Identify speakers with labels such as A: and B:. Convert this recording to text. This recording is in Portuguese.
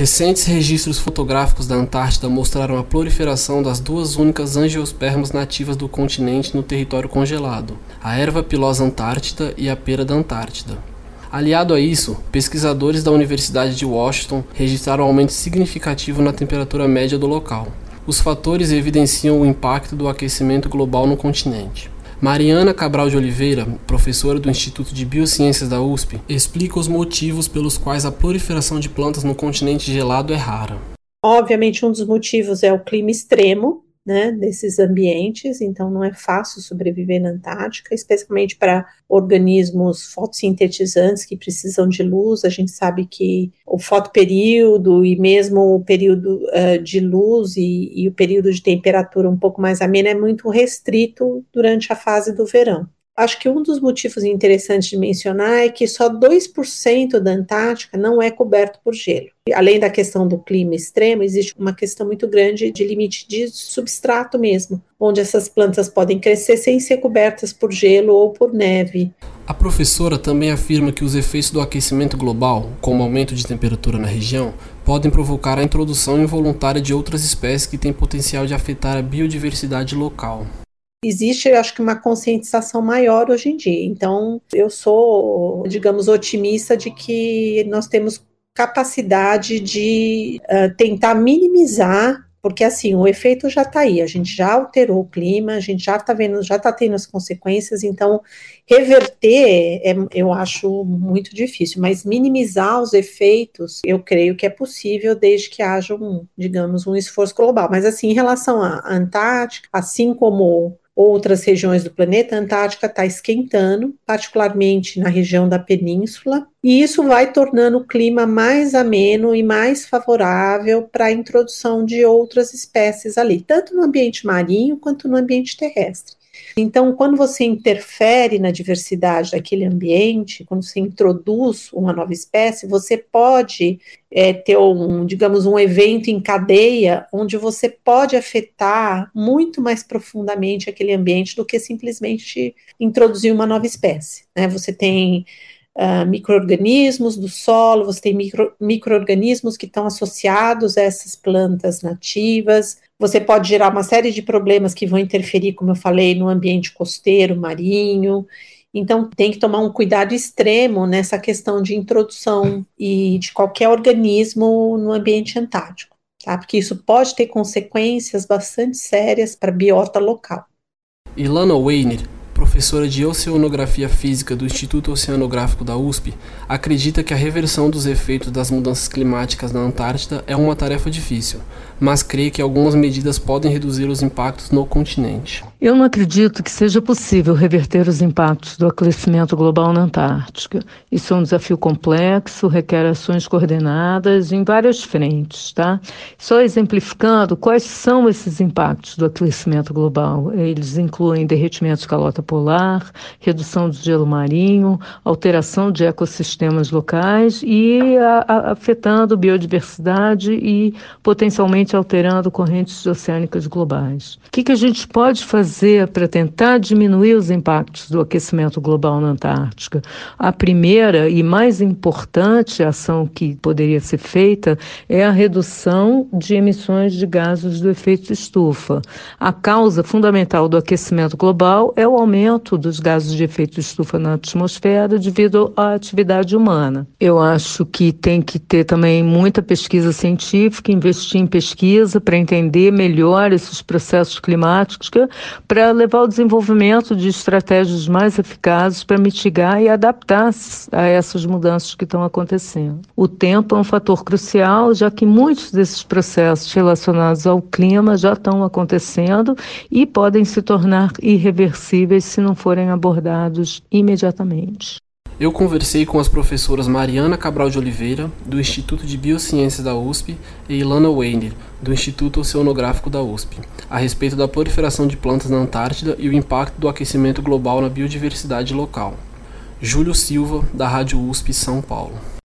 A: Recentes registros fotográficos da Antártida mostraram a proliferação das duas únicas angiospermas nativas do continente no território congelado, a erva pilosa antártida e a pera da Antártida. Aliado a isso, pesquisadores da Universidade de Washington registraram um aumento significativo na temperatura média do local. Os fatores evidenciam o impacto do aquecimento global no continente. Mariana Cabral de Oliveira, professora do Instituto de Biociências da USP, explica os motivos pelos quais a proliferação de plantas no continente gelado é rara.
B: Obviamente, um dos motivos é o clima extremo, né, desses ambientes, então não é fácil sobreviver na Antártica, especialmente para organismos fotossintetizantes que precisam de luz. A gente sabe que o fotoperíodo e mesmo o período uh, de luz e, e o período de temperatura um pouco mais amena é muito restrito durante a fase do verão acho que um dos motivos interessantes de mencionar é que só 2% da Antártica não é coberto por gelo. Além da questão do clima extremo, existe uma questão muito grande de limite de substrato mesmo, onde essas plantas podem crescer sem ser cobertas por gelo ou por neve.
A: A professora também afirma que os efeitos do aquecimento global, como aumento de temperatura na região, podem provocar a introdução involuntária de outras espécies que têm potencial de afetar a biodiversidade local
B: existe, acho que, uma conscientização maior hoje em dia. Então, eu sou, digamos, otimista de que nós temos capacidade de uh, tentar minimizar, porque assim, o efeito já está aí, a gente já alterou o clima, a gente já está vendo, já está tendo as consequências, então reverter é, eu acho muito difícil, mas minimizar os efeitos, eu creio que é possível desde que haja um, digamos, um esforço global. Mas assim, em relação à Antártica, assim como outras regiões do planeta, a Antártica está esquentando, particularmente na região da península, e isso vai tornando o clima mais ameno e mais favorável para a introdução de outras espécies ali, tanto no ambiente marinho quanto no ambiente terrestre. Então, quando você interfere na diversidade daquele ambiente, quando você introduz uma nova espécie, você pode é, ter um, digamos, um evento em cadeia onde você pode afetar muito mais profundamente aquele ambiente do que simplesmente introduzir uma nova espécie. Né? Você tem uh, micro-organismos do solo, você tem micro, micro-organismos que estão associados a essas plantas nativas, você pode gerar uma série de problemas que vão interferir, como eu falei, no ambiente costeiro, marinho. Então, tem que tomar um cuidado extremo nessa questão de introdução e de qualquer organismo no ambiente antártico, tá? Porque isso pode ter consequências bastante sérias para a biota local.
A: Ilana Weiner, professora de Oceanografia Física do Instituto Oceanográfico da USP, acredita que a reversão dos efeitos das mudanças climáticas na Antártida é uma tarefa difícil, mas crê que algumas medidas podem reduzir os impactos no continente.
C: Eu não acredito que seja possível reverter os impactos do aquecimento global na Antártica. Isso é um desafio complexo, requer ações coordenadas em várias frentes, tá? Só exemplificando quais são esses impactos do aquecimento global. Eles incluem derretimento de calota polar, redução do gelo marinho, alteração de ecossistemas locais e a, a, afetando biodiversidade e potencialmente alterando correntes oceânicas globais. O que, que a gente pode fazer? para tentar diminuir os impactos do aquecimento global na Antártica? A primeira e mais importante ação que poderia ser feita é a redução de emissões de gases do efeito estufa. A causa fundamental do aquecimento global é o aumento dos gases de efeito estufa na atmosfera devido à atividade humana. Eu acho que tem que ter também muita pesquisa científica, investir em pesquisa para entender melhor esses processos climáticos, para levar ao desenvolvimento de estratégias mais eficazes para mitigar e adaptar a essas mudanças que estão acontecendo. O tempo é um fator crucial, já que muitos desses processos relacionados ao clima já estão acontecendo e podem se tornar irreversíveis se não forem abordados imediatamente.
A: Eu conversei com as professoras Mariana Cabral de Oliveira, do Instituto de Biociências da USP, e Ilana Weiner, do Instituto Oceanográfico da USP, a respeito da proliferação de plantas na Antártida e o impacto do aquecimento global na biodiversidade local. Júlio Silva, da Rádio USP São Paulo.